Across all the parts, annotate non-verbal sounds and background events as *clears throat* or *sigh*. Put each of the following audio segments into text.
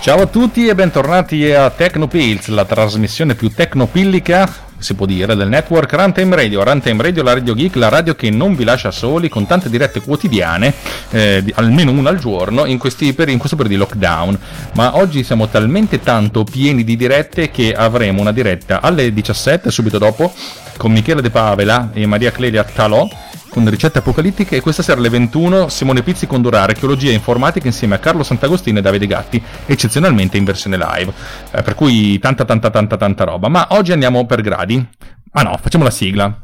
Ciao a tutti e bentornati a Tecnopills, la trasmissione più tecnopillica si può dire, del network Runtime Radio. Runtime Radio, la radio geek, la radio che non vi lascia soli, con tante dirette quotidiane, eh, almeno una al giorno, in, per, in questo periodo di lockdown. Ma oggi siamo talmente tanto pieni di dirette che avremo una diretta alle 17, subito dopo, con Michele De Pavela e Maria Clelia Talò con ricette apocalittiche e questa sera alle 21 Simone Pizzi condurrà archeologia e informatica insieme a Carlo Sant'Agostino e Davide Gatti, eccezionalmente in versione live. Eh, per cui tanta tanta tanta tanta roba. Ma oggi andiamo per gradi. Ma no, facciamo la sigla.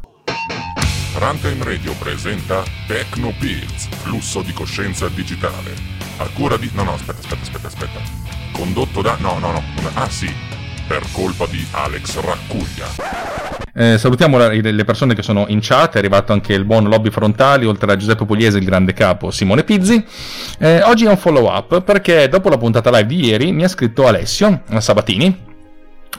Runtime Radio presenta Tecno Pills, flusso di coscienza digitale. A cura di... No, no, aspetta, aspetta, aspetta, aspetta. Condotto da... No, no, no. Ah, sì. Per colpa di Alex Raccuglia. Eh, salutiamo le persone che sono in chat, è arrivato anche il buon Lobby Frontali, oltre a Giuseppe Pugliese, il grande capo Simone Pizzi. Eh, oggi è un follow up perché dopo la puntata live di ieri mi ha scritto Alessio Sabatini.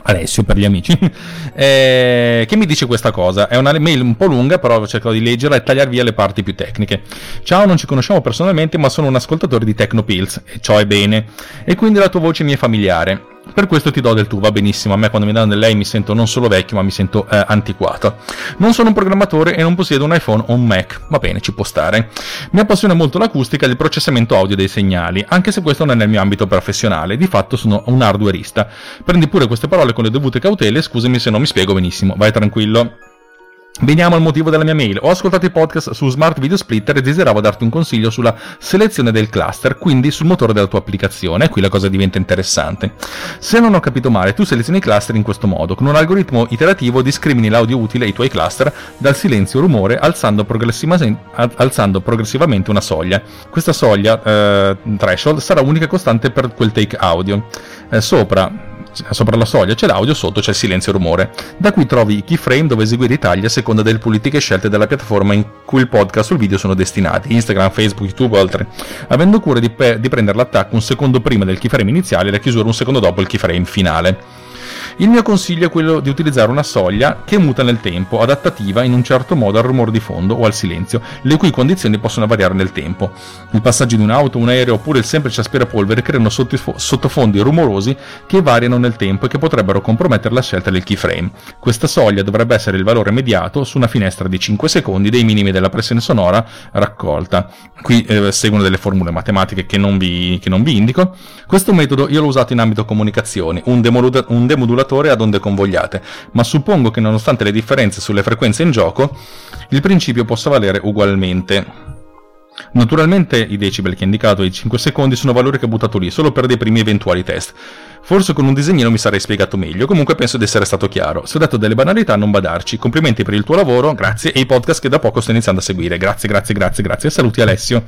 Alessio per gli amici, *laughs* eh, che mi dice questa cosa. È una mail un po' lunga, però cercherò di leggerla e tagliare via le parti più tecniche. Ciao, non ci conosciamo personalmente, ma sono un ascoltatore di Tecnopills, e ciò è bene. E quindi la tua voce mi è familiare. Per questo ti do del tu, va benissimo. A me quando mi danno del lei mi sento non solo vecchio, ma mi sento eh, antiquato. Non sono un programmatore e non possiedo un iPhone o un Mac. Va bene, ci può stare. Mi appassiona molto l'acustica e il processamento audio dei segnali, anche se questo non è nel mio ambito professionale. Di fatto sono un hardwareista. Prendi pure queste parole con le dovute cautele, scusami se non mi spiego benissimo. Vai tranquillo. Veniamo al motivo della mia mail. Ho ascoltato i podcast su Smart Video Splitter e desideravo darti un consiglio sulla selezione del cluster, quindi sul motore della tua applicazione. Qui la cosa diventa interessante. Se non ho capito male, tu selezioni i cluster in questo modo. Con un algoritmo iterativo discrimini l'audio utile ai tuoi cluster dal silenzio rumore alzando, alzando progressivamente una soglia. Questa soglia, eh, threshold, sarà unica costante per quel take audio. Eh, sopra sopra la soglia c'è l'audio, sotto c'è il silenzio e rumore. Da qui trovi i keyframe dove eseguire i tagli a seconda delle politiche scelte dalla piattaforma in cui il podcast o il video sono destinati, Instagram, Facebook, YouTube o altre, avendo cura di, pe- di prendere l'attacco un secondo prima del keyframe iniziale e la chiusura un secondo dopo il keyframe finale. Il mio consiglio è quello di utilizzare una soglia che muta nel tempo, adattativa in un certo modo al rumore di fondo o al silenzio, le cui condizioni possono variare nel tempo. Il passaggio di un'auto, un aereo oppure il semplice aspirapolvere creano sottofondi rumorosi che variano nel tempo e che potrebbero compromettere la scelta del keyframe. Questa soglia dovrebbe essere il valore immediato su una finestra di 5 secondi dei minimi della pressione sonora raccolta. Qui eh, seguono delle formule matematiche che non, vi, che non vi indico. Questo metodo io l'ho usato in ambito comunicazioni, un, un demodulatore modulatore ad onde convogliate, ma suppongo che nonostante le differenze sulle frequenze in gioco, il principio possa valere ugualmente. Naturalmente i decibel che ho indicato ai 5 secondi sono valori che ho buttato lì solo per dei primi eventuali test. Forse con un disegnino mi sarei spiegato meglio, comunque penso di essere stato chiaro. Se ho detto delle banalità, non badarci. Complimenti per il tuo lavoro, grazie, e i podcast che da poco sto iniziando a seguire. Grazie, grazie, grazie, grazie. Saluti Alessio.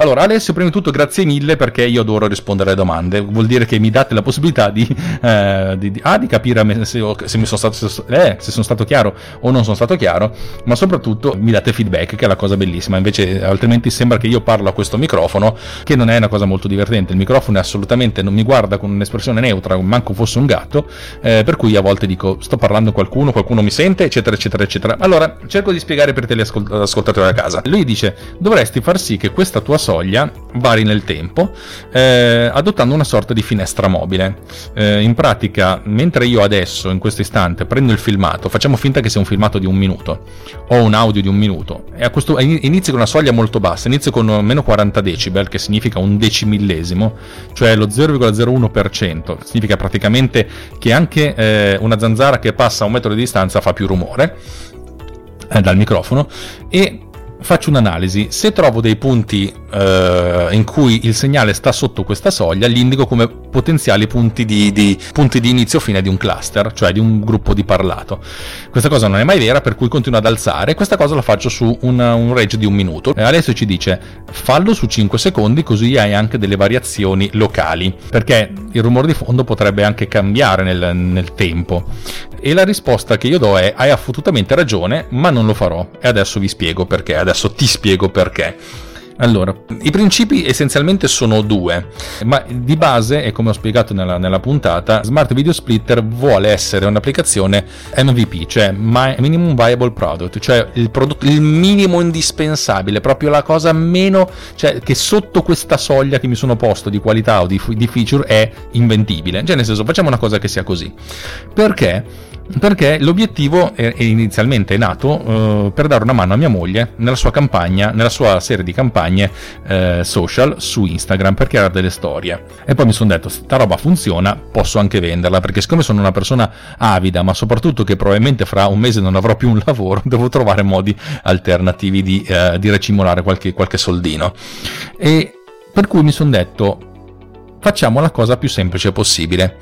Allora, Alessio, prima di tutto grazie mille perché io adoro rispondere alle domande. Vuol dire che mi date la possibilità di, eh, di, di, ah, di capire se, se, mi sono stato, eh, se sono stato chiaro o non sono stato chiaro, ma soprattutto mi date feedback, che è la cosa bellissima. Invece, altrimenti sembra che io parlo a questo microfono, che non è una cosa molto divertente. Il microfono è assolutamente, non mi guarda con un'espressione neutra, manco fosse un gatto, eh, per cui a volte dico sto parlando a qualcuno, qualcuno mi sente, eccetera, eccetera, eccetera. Allora, cerco di spiegare per te gli ascoltatori da casa. Lui dice, dovresti far sì che questa tua soglia vari nel tempo, eh, adottando una sorta di finestra mobile. Eh, in pratica, mentre io adesso, in questo istante, prendo il filmato, facciamo finta che sia un filmato di un minuto, o un audio di un minuto, e a questo, inizio con una soglia molto bassa, inizio con meno 40 decibel, che significa un decimillesimo, cioè lo 0,01%, significa praticamente che anche eh, una zanzara che passa a un metro di distanza fa più rumore eh, dal microfono, e faccio un'analisi, se trovo dei punti eh, in cui il segnale sta sotto questa soglia, li indico come potenziali punti di, di, punti di inizio fine di un cluster, cioè di un gruppo di parlato. Questa cosa non è mai vera, per cui continuo ad alzare. Questa cosa la faccio su una, un range di un minuto. E Alessio ci dice fallo su 5 secondi, così hai anche delle variazioni locali, perché il rumore di fondo potrebbe anche cambiare nel, nel tempo. E la risposta che io do è: hai affottutamente ragione, ma non lo farò. E adesso vi spiego perché. Adesso ti spiego perché. Allora, i principi essenzialmente sono due, ma di base, e come ho spiegato nella, nella puntata, Smart Video Splitter vuole essere un'applicazione MVP, cioè Minimum Viable Product, cioè il, prodotto, il minimo indispensabile, proprio la cosa meno, cioè che sotto questa soglia che mi sono posto di qualità o di, di feature è inventibile. Cioè, nel senso, facciamo una cosa che sia così. Perché? Perché l'obiettivo è, inizialmente è nato uh, per dare una mano a mia moglie nella sua campagna, nella sua serie di campagne uh, social su Instagram per creare delle storie. E poi mi sono detto, sta roba funziona, posso anche venderla, perché siccome sono una persona avida, ma soprattutto che probabilmente fra un mese non avrò più un lavoro, *laughs* devo trovare modi alternativi di, uh, di recimolare qualche, qualche soldino. E per cui mi sono detto, facciamo la cosa più semplice possibile.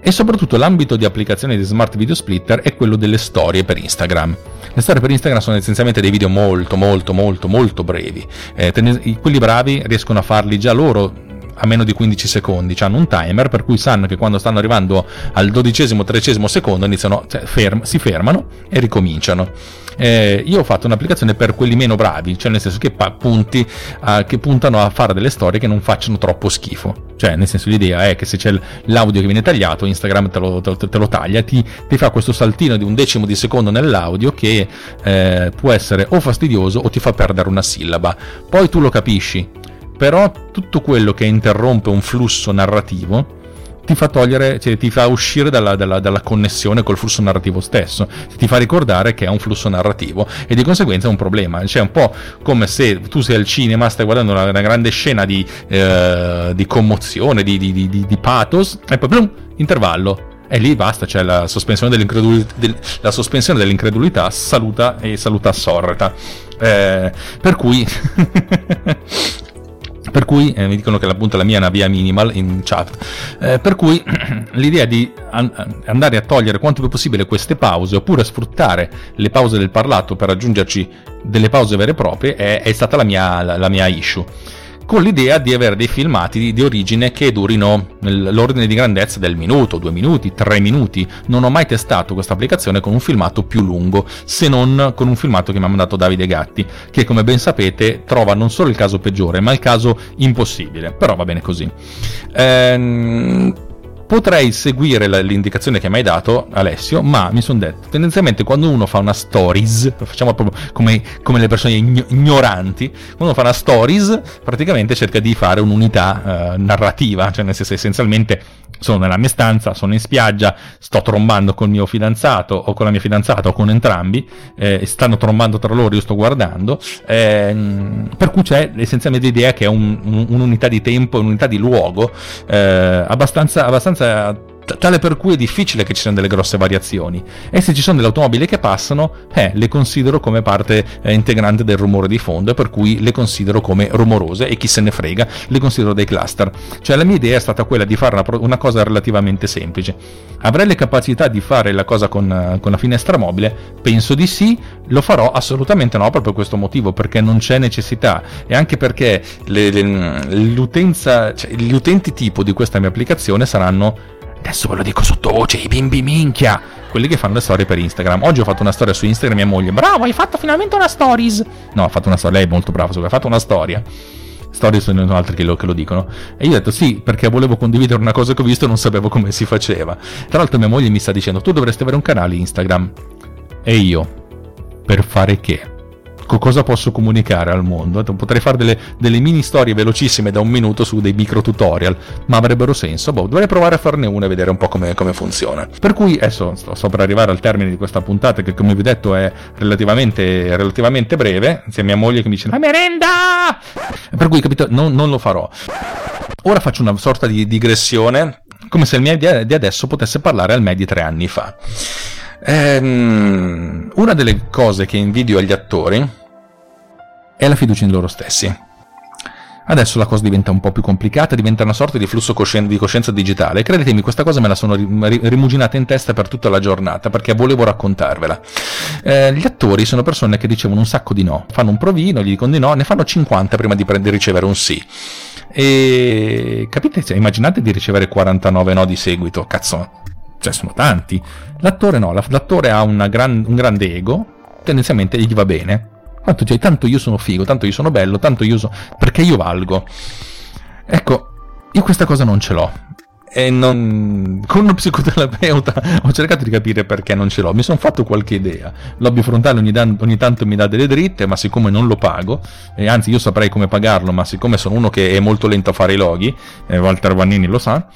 E soprattutto l'ambito di applicazione di Smart Video Splitter è quello delle storie per Instagram. Le storie per Instagram sono essenzialmente dei video molto molto molto molto brevi. Eh, quelli bravi riescono a farli già loro a meno di 15 secondi, hanno un timer per cui sanno che quando stanno arrivando al dodicesimo, tredicesimo secondo iniziano, cioè, ferm- si fermano e ricominciano eh, io ho fatto un'applicazione per quelli meno bravi, cioè nel senso che, punti, uh, che puntano a fare delle storie che non facciano troppo schifo. Cioè, nel senso, l'idea è che se c'è l'audio che viene tagliato, Instagram te lo, te te lo taglia, ti, ti, fa questo saltino di un decimo di secondo nell'audio che eh, può essere o fastidioso o ti fa perdere una sillaba. Poi tu lo capisci, però tutto quello che interrompe un flusso narrativo ti fa togliere, cioè ti fa uscire dalla, dalla, dalla, connessione col flusso narrativo stesso, ti fa ricordare che è un flusso narrativo e di conseguenza è un problema. Cioè, è un po' come se tu sei al cinema, stai guardando una, una grande scena di, eh, di commozione, di, di, di, pathos, e poi plum, intervallo. E lì basta, c'è cioè la sospensione dell'incredulità, la sospensione dell'incredulità saluta e saluta assorta. Eh, per cui *laughs* Per cui eh, mi dicono che appunto la mia è una via minimal in chat. Eh, per cui *clears throat* l'idea di an- andare a togliere quanto più possibile queste pause oppure sfruttare le pause del parlato per aggiungerci delle pause vere e proprie è, è stata la mia, la, la mia issue con l'idea di avere dei filmati di, di origine che durino l'ordine di grandezza del minuto, due minuti, tre minuti. Non ho mai testato questa applicazione con un filmato più lungo, se non con un filmato che mi ha mandato Davide Gatti, che come ben sapete trova non solo il caso peggiore, ma il caso impossibile. Però va bene così. Ehm potrei seguire l'indicazione che mi hai dato, Alessio, ma mi sono detto, tendenzialmente quando uno fa una stories, facciamo proprio come, come le persone ignoranti, quando uno fa una stories, praticamente cerca di fare un'unità eh, narrativa, cioè nel senso essenzialmente sono nella mia stanza, sono in spiaggia, sto trombando col mio fidanzato o con la mia fidanzata o con entrambi, eh, stanno trombando tra loro, io sto guardando, eh, per cui c'è essenzialmente l'idea che è un, un, un'unità di tempo, un'unità di luogo eh, abbastanza, abbastanza abbastanza tale per cui è difficile che ci siano delle grosse variazioni. E se ci sono delle automobili che passano, eh, le considero come parte eh, integrante del rumore di fondo, per cui le considero come rumorose e chi se ne frega, le considero dei cluster. Cioè la mia idea è stata quella di fare una, una cosa relativamente semplice. Avrei le capacità di fare la cosa con, con, la finestra mobile? Penso di sì, lo farò assolutamente no, proprio per questo motivo, perché non c'è necessità e anche perché le, le, l'utenza, cioè, gli utenti tipo di questa mia applicazione saranno Adesso ve lo dico sottovoce, i bimbi minchia. Quelli che fanno le storie per Instagram. Oggi ho fatto una storia su Instagram mia moglie. Bravo, hai fatto finalmente una stories. No, ha fatto una storia. Lei è molto brava, ha fatto una storia. Storie sono altri che lo, che lo dicono. E io ho detto sì, perché volevo condividere una cosa che ho visto e non sapevo come si faceva. Tra l'altro mia moglie mi sta dicendo, tu dovresti avere un canale Instagram. E io, per fare che? Cosa posso comunicare al mondo. Potrei fare delle, delle, mini storie velocissime da un minuto su dei micro tutorial, ma avrebbero senso. Boh, dovrei provare a farne una e vedere un po' come, come funziona. Per cui adesso sto, sto, per arrivare al termine di questa puntata, che come vi ho detto è relativamente, relativamente breve. Insieme a mia moglie che mi dice: La merenda! Per cui, capito, non, non lo farò. Ora faccio una sorta di digressione, come se il mio di adesso potesse parlare al me di tre anni fa. Ehm, una delle cose che invidio agli attori è la fiducia in loro stessi. Adesso la cosa diventa un po' più complicata, diventa una sorta di flusso coscien- di coscienza digitale. Credetemi, questa cosa me la sono ri- rimuginata in testa per tutta la giornata perché volevo raccontarvela. Eh, gli attori sono persone che ricevono un sacco di no, fanno un provino, gli dicono di no, ne fanno 50 prima di, pre- di ricevere un sì. E capite? Cioè, immaginate di ricevere 49 no di seguito, cazzo, cioè sono tanti. L'attore no, l'attore ha gran, un grande ego, tendenzialmente gli va bene tanto, cioè, tanto io sono figo, tanto io sono bello, tanto io so... perché io valgo. Ecco, io questa cosa non ce l'ho e non... con uno psicoterapeuta *laughs* ho cercato di capire perché non ce l'ho. Mi sono fatto qualche idea. L'hobby frontale ogni, dan- ogni, tanto mi dà delle dritte, ma siccome non lo pago, e anzi io saprei come pagarlo, ma siccome sono uno che è molto lento a fare i loghi, e Walter Vannini lo sa,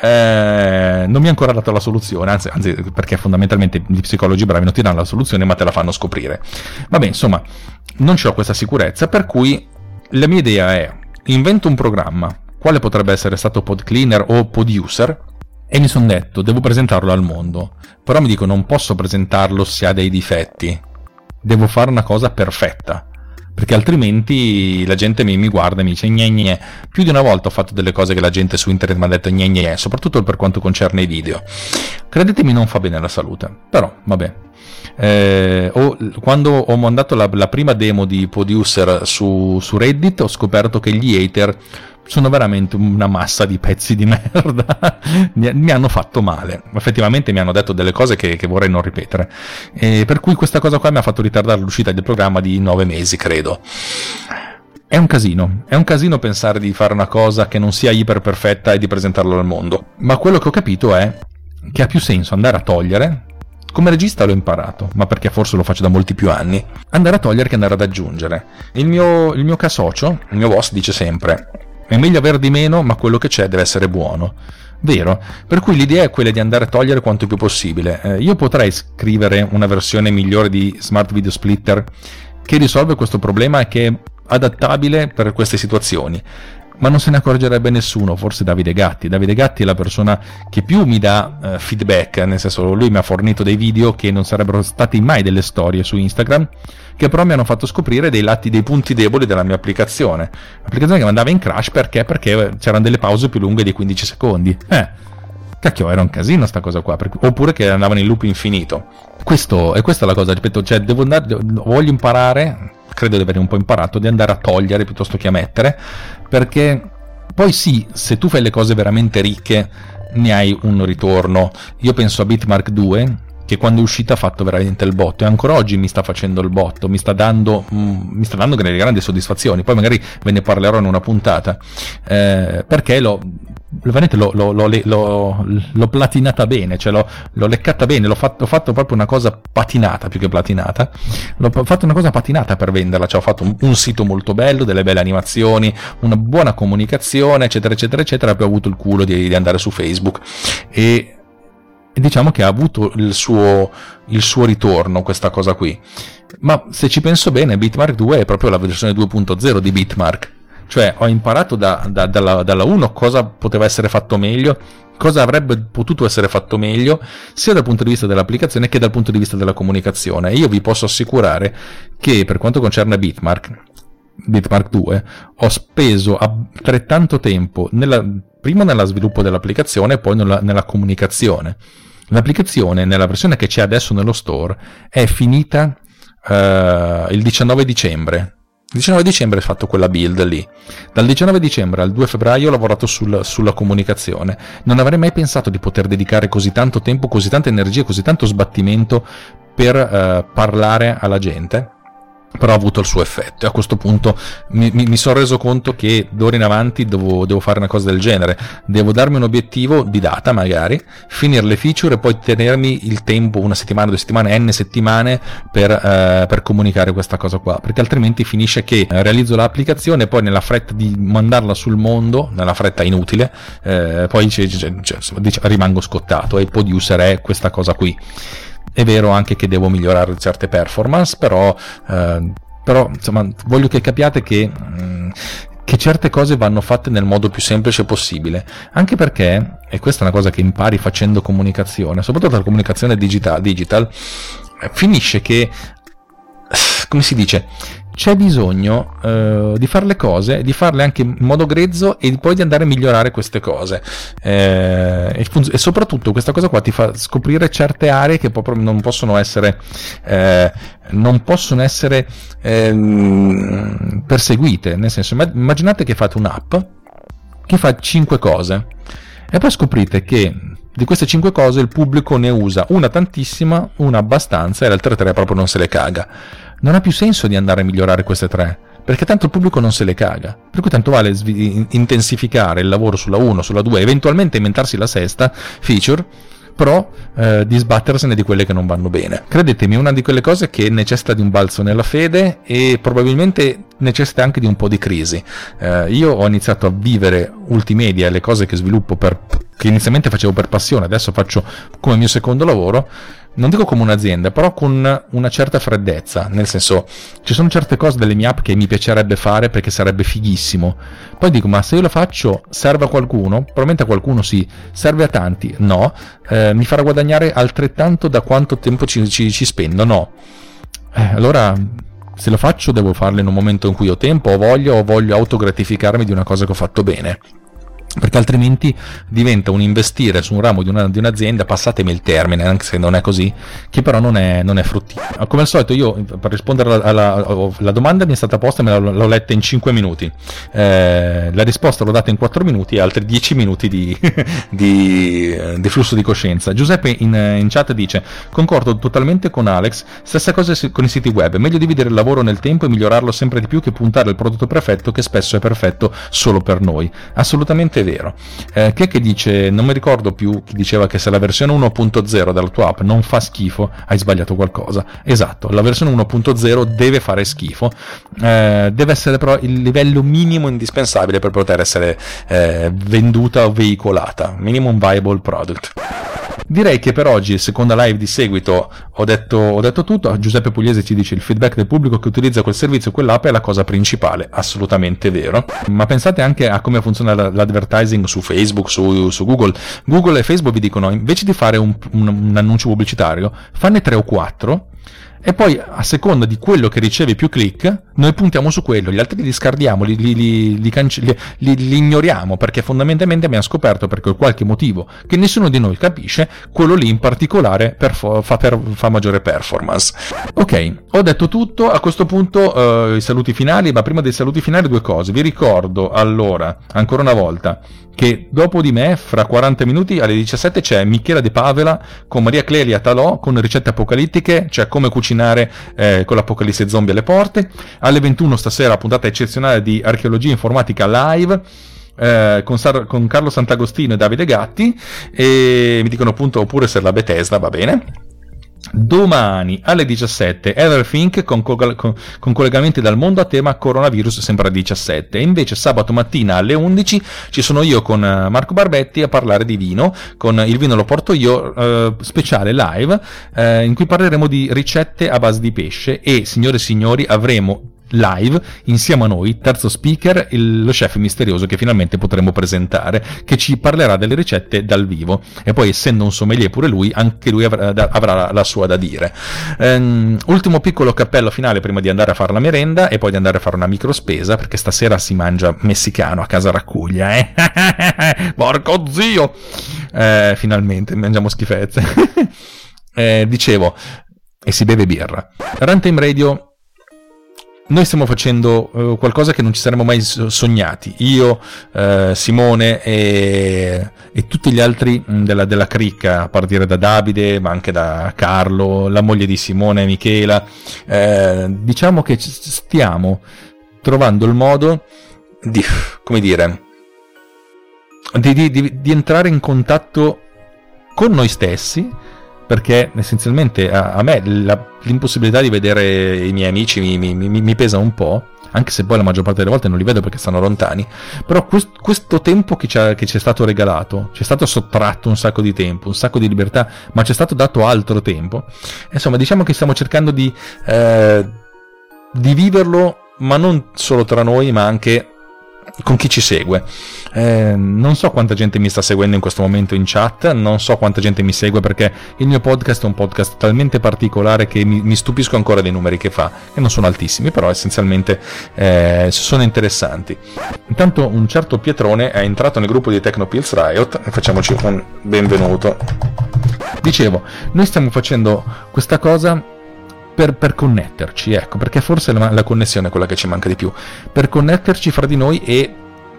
eh, non mi ha ancora dato la soluzione, anzi, anzi, perché fondamentalmente gli psicologi bravi non ti danno la soluzione, ma te la fanno scoprire. Vabbè, insomma, non ho questa sicurezza, per cui la mia idea è invento un programma quale potrebbe essere stato PodCleaner o PodUser, e mi sono detto, devo presentarlo al mondo. Però mi dico, non posso presentarlo se ha dei difetti. Devo fare una cosa perfetta. Perché altrimenti la gente mi, mi guarda e mi dice gne gne. Più di una volta ho fatto delle cose che la gente su internet mi ha detto gne gne, soprattutto per quanto concerne i video. Credetemi, non fa bene alla salute. Però, vabbè. Eh, ho, quando ho mandato la, la, prima demo di Producer su, su Reddit, ho scoperto che gli hater sono veramente una massa di pezzi di *laughs* merda. mi hanno fatto male. Effettivamente mi hanno detto delle cose che, che vorrei non ripetere. E per cui questa cosa qua mi ha fatto ritardare l'uscita del programma di nove mesi, credo. È un casino, è un casino pensare di fare una cosa che non sia iper perfetta e di presentarlo al mondo. Ma quello che ho capito è che ha più senso andare a togliere. Come regista l'ho imparato, ma perché forse lo faccio da molti più anni. Andare a togliere che andare ad aggiungere. Il mio, il mio casocio, il mio boss, dice sempre: è meglio aver di meno, ma quello che c'è deve essere buono. Vero? Per cui l'idea è quella di andare a togliere quanto più possibile. Eh, io potrei scrivere una versione migliore di Smart Video Splitter che risolve questo problema e che è adattabile per queste situazioni ma non se ne accorgerebbe nessuno, forse Davide Gatti. Davide Gatti è la persona che più mi dà uh, feedback, nel senso lui mi ha fornito dei video che non sarebbero stati mai delle storie su Instagram, che però mi hanno fatto scoprire dei lati, dei punti deboli della mia applicazione. L'applicazione che andava in crash perché? Perché c'erano delle pause più lunghe di 15 secondi. Eh, cacchio, era un casino sta cosa qua, perché, oppure che andavano in loop infinito. Questo, e questa è la cosa, ripeto, cioè devo andare, voglio imparare, credo di avere un po' imparato, di andare a togliere piuttosto che a mettere, perché poi sì, se tu fai le cose veramente ricche ne hai un ritorno. Io penso a Bitmark 2 che quando è uscita ha fatto veramente il botto. E ancora oggi mi sta facendo il botto, mi sta dando, mm, mi sta dando delle grandi soddisfazioni, poi magari ve ne parlerò in una puntata, eh, perché l'ho, veramente l'ho, l'ho, l'ho, l'ho, platinata bene, cioè l'ho, leccata bene, l'ho fatto, fatto proprio una cosa patinata più che platinata, l'ho fatto una cosa patinata per venderla, cioè ho fatto un, un sito molto bello, delle belle animazioni, una buona comunicazione, eccetera, eccetera, eccetera, e poi ho avuto il culo di, di andare su Facebook. E e diciamo che ha avuto il suo, il suo ritorno questa cosa qui. Ma se ci penso bene, Bitmark 2 è proprio la versione 2.0 di Bitmark. Cioè ho imparato da, da, dalla, dalla 1 cosa poteva essere fatto meglio, cosa avrebbe potuto essere fatto meglio, sia dal punto di vista dell'applicazione che dal punto di vista della comunicazione. Io vi posso assicurare che per quanto concerne Bitmark, Bitmark 2, ho speso altrettanto tempo nella, prima nella sviluppo dell'applicazione e poi nella, nella comunicazione. L'applicazione, nella versione che c'è adesso nello store, è finita uh, il 19 dicembre. Il 19 dicembre ho fatto quella build lì. Dal 19 dicembre al 2 febbraio ho lavorato sul, sulla comunicazione. Non avrei mai pensato di poter dedicare così tanto tempo, così tanta energia, così tanto sbattimento per uh, parlare alla gente però ha avuto il suo effetto e a questo punto mi, mi, mi sono reso conto che d'ora in avanti devo, devo, fare una cosa del genere. Devo darmi un obiettivo di data magari finire le feature e poi tenermi il tempo una settimana, due settimane, n settimane per, eh, per comunicare questa cosa qua perché altrimenti finisce che realizzo l'applicazione e poi nella fretta di mandarla sul mondo nella fretta inutile eh, poi c- c- c- rimango scottato e il producer è questa cosa qui è vero anche che devo migliorare certe performance, però, eh, però insomma, voglio che capiate che, mm, che certe cose vanno fatte nel modo più semplice possibile, anche perché, e questa è una cosa che impari facendo comunicazione, soprattutto la comunicazione digital, digital finisce che come si dice, c'è bisogno eh, di fare le cose, di farle anche in modo grezzo e poi di andare a migliorare queste cose. Eh, e, fun- e, soprattutto questa cosa qua ti fa scoprire certe aree che proprio non possono essere, eh, non possono essere ehm, perseguite. Nel senso, immaginate che fate un'app che fa 5 cose e poi scoprite che di queste 5 cose il pubblico ne usa una tantissima, una abbastanza e le altre 3 proprio non se le caga non ha più senso di andare a migliorare queste tre, perché tanto il pubblico non se le caga. Per cui tanto vale intensificare il lavoro sulla 1, sulla 2, eventualmente inventarsi la sesta feature, però eh, di sbattersene di quelle che non vanno bene. Credetemi, è una di quelle cose che necessita di un balzo nella fede e probabilmente necessita anche di un po' di crisi. Eh, io ho iniziato a vivere Ultimedia, le cose che sviluppo per, che inizialmente facevo per passione, adesso faccio come mio secondo lavoro non dico come un'azienda, però con una certa freddezza, nel senso ci sono certe cose delle mie app che mi piacerebbe fare perché sarebbe fighissimo. Poi dico, ma se io lo faccio serve a qualcuno? Probabilmente a qualcuno sì, serve a tanti? No. Eh, mi farà guadagnare altrettanto da quanto tempo ci, ci, ci spendo? No. Eh, allora se lo faccio devo farlo in un momento in cui ho tempo, ho voglia o voglio autogratificarmi di una cosa che ho fatto bene perché altrimenti diventa un investire su un ramo di, una, di, un'azienda, passatemi il termine, anche se non è così, che però non è, non è fruttino. Come al solito io, per rispondere alla, alla, alla domanda mi è stata posta me l'ho, l'ho letta in 5 minuti, eh, la risposta l'ho data in 4 minuti e altri 10 minuti di, *laughs* di, di flusso di coscienza. Giuseppe in, in, chat dice, concordo totalmente con Alex, stessa cosa con i siti web, meglio dividere il lavoro nel tempo e migliorarlo sempre di più che puntare al prodotto perfetto che spesso è perfetto solo per noi. Assolutamente è vero. Eh, che, che dice, non mi ricordo più chi diceva che se la versione 1.0 della tua app non fa schifo, hai sbagliato qualcosa. Esatto, la versione 1.0 deve fare schifo, eh, deve essere però il livello minimo indispensabile per poter essere eh, venduta o veicolata. Minimum viable product. Direi che per oggi, seconda live di seguito, ho detto, ho detto tutto. Giuseppe Pugliese ci dice il feedback del pubblico che utilizza quel servizio, quell'app è la cosa principale. Assolutamente vero. Ma pensate anche a come funziona l'advertising su Facebook, su, su Google. Google e Facebook vi dicono invece di fare un, un, un annuncio pubblicitario, fanne tre o quattro e poi a seconda di quello che riceve più click noi puntiamo su quello, gli altri li scardiamo, li, li, li, cance- li, ignoriamo perché fondamentalmente abbiamo scoperto per qualche motivo che nessuno di noi capisce, quello lì in particolare perfo- fa, per- fa, maggiore performance. Ok, ho detto tutto, a questo punto uh, i saluti finali, ma prima dei saluti finali due cose, vi ricordo allora ancora una volta che dopo di me, fra 40 minuti alle 17 c'è Michela De Pavela con Maria Clelia Talò con ricette apocalittiche, cioè come cucinare eh, con l'apocalisse zombie alle porte. Alle 21 stasera puntata eccezionale di archeologia informatica live. Eh, con, Sar- con, Carlo Sant'Agostino e Davide Gatti. E mi dicono appunto oppure se la Bethesda va bene. Domani alle 17 Everthink con, con, con, collegamenti dal mondo a tema coronavirus sempre alle 17 e invece sabato mattina alle 11 ci sono io con eh, Marco Barbetti a parlare di vino. Con il vino lo porto io eh, speciale live eh, in cui parleremo di ricette a base di pesce. E signore e signori avremo live insieme a noi, terzo speaker, il, lo chef misterioso che finalmente potremo presentare, che ci parlerà delle ricette dal vivo. E poi, essendo un sommelier pure lui, anche lui avrà, avrà la sua da dire. Um, ultimo piccolo cappello finale prima di andare a fare la merenda e poi di andare a fare una micro spesa, perché stasera si mangia messicano a casa Raccuglia, eh? *laughs* Porco zio! Eh, finalmente, mangiamo schifezze. *laughs* eh, dicevo, e si beve birra. Runtime Radio noi stiamo facendo uh, qualcosa che non ci saremmo mai sognati. Io, uh, Simone e, e, tutti gli altri mm, della, della, cricca, a partire da Davide, ma anche da Carlo, la moglie di Simone, Michela. Eh, diciamo che stiamo trovando il modo di, come dire, di, di, di, di entrare in contatto con noi stessi perché essenzialmente a, a me la, l'impossibilità di vedere i miei amici mi, mi, mi, mi, pesa un po', anche se poi la maggior parte delle volte non li vedo perché stanno lontani, però quest, questo tempo che, che, ci è stato regalato, ci è stato sottratto un sacco di tempo, un sacco di libertà, ma ci è stato dato altro tempo, insomma diciamo che stiamo cercando di, eh, di viverlo, ma non solo tra noi, ma anche con chi ci segue. Eh, non so quanta gente mi sta seguendo in questo momento in chat, non so quanta gente mi segue perché il mio podcast è un podcast talmente particolare che mi, mi stupisco ancora dei numeri che fa, che non sono altissimi, però essenzialmente eh, sono interessanti. Intanto un certo Pietrone è entrato nel gruppo di Tecnopills Riot facciamoci un benvenuto. Dicevo, noi stiamo facendo questa cosa per, per, connetterci, ecco, perché forse la, la, connessione è quella che ci manca di più, per connetterci fra di noi e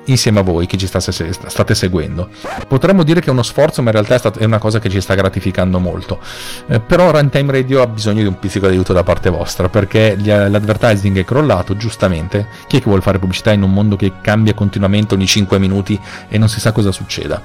insieme a voi che ci sta, state seguendo. Potremmo dire che è uno sforzo, ma in realtà è, stato, è una cosa che ci sta gratificando molto. Eh, però Runtime Radio ha bisogno di un pizzico di aiuto da parte vostra, perché gli, l'advertising è crollato, giustamente. Chi è che vuole fare pubblicità in un mondo che cambia continuamente ogni 5 minuti e non si sa cosa succeda?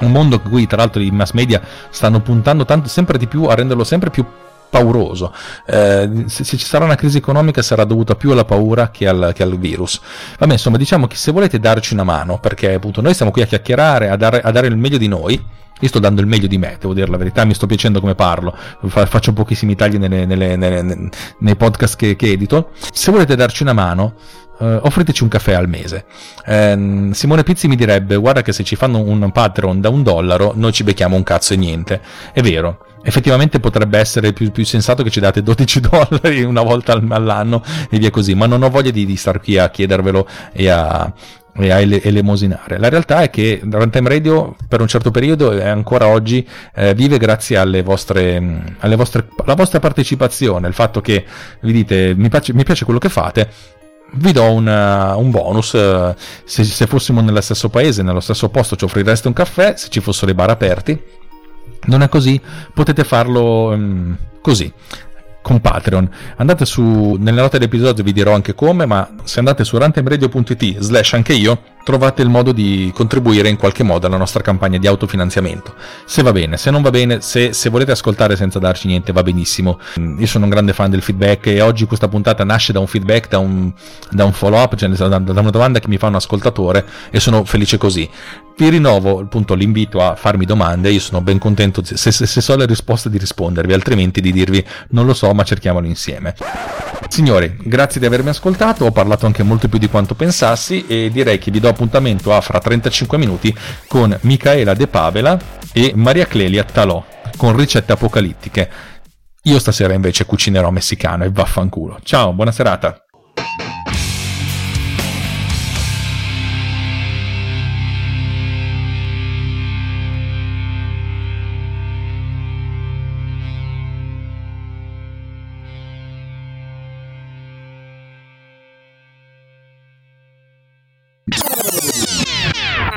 Un mondo in cui tra l'altro i mass media stanno puntando tanto, sempre di più a renderlo sempre più pauroso. Eh, se, se, ci sarà una crisi economica sarà dovuta più alla paura che al, che al, virus. Vabbè, insomma, diciamo che se volete darci una mano, perché appunto noi siamo qui a chiacchierare, a dare, a dare il meglio di noi, io sto dando il meglio di me, devo dire la verità, mi sto piacendo come parlo, faccio pochissimi tagli nelle, nelle, nelle, nei podcast che, che, edito. Se volete darci una mano, Uh, offriteci un caffè al mese. Uh, Simone Pizzi mi direbbe: Guarda, che se ci fanno un Patreon da un dollaro, noi ci becchiamo un cazzo e niente. È vero, effettivamente potrebbe essere più, più, sensato che ci date 12 *laughs* dollari una volta all'anno e via così, ma non ho voglia di, di star qui a chiedervelo e a, e a ele- elemosinare. La realtà è che Runtime Radio per un certo periodo e ancora oggi eh, vive grazie alle vostre, alle vostre, alla vostra partecipazione, il fatto che vi dite mi piace, mi piace quello che fate, vi do una, un bonus. Eh, se, se, fossimo nello stesso paese, nello stesso posto, ci offrireste un caffè. Se ci fossero i bar aperti, non è così, potete farlo um, così con Patreon. Andate su, nelle note dell'episodio vi dirò anche come, ma se andate su rantemradio.it slash anche io, trovate il modo di contribuire in qualche modo alla nostra campagna di autofinanziamento. Se va bene, se non va bene, se, se volete ascoltare senza darci niente, va benissimo. Mm, io sono un grande fan del feedback e oggi questa puntata nasce da un feedback, da un, da un follow up, cioè da, da una domanda che mi fa un ascoltatore e sono felice così vi rinnovo appunto l'invito a farmi domande, io sono ben contento se, se, se, so le risposte di rispondervi, altrimenti di dirvi non lo so ma cerchiamolo insieme. Signori, grazie di avermi ascoltato, ho parlato anche molto più di quanto pensassi e direi che vi do appuntamento a fra 35 minuti con Michaela De Pavela e Maria Clelia Talò con ricette apocalittiche. Io stasera invece cucinerò messicano e vaffanculo. Ciao, buona serata.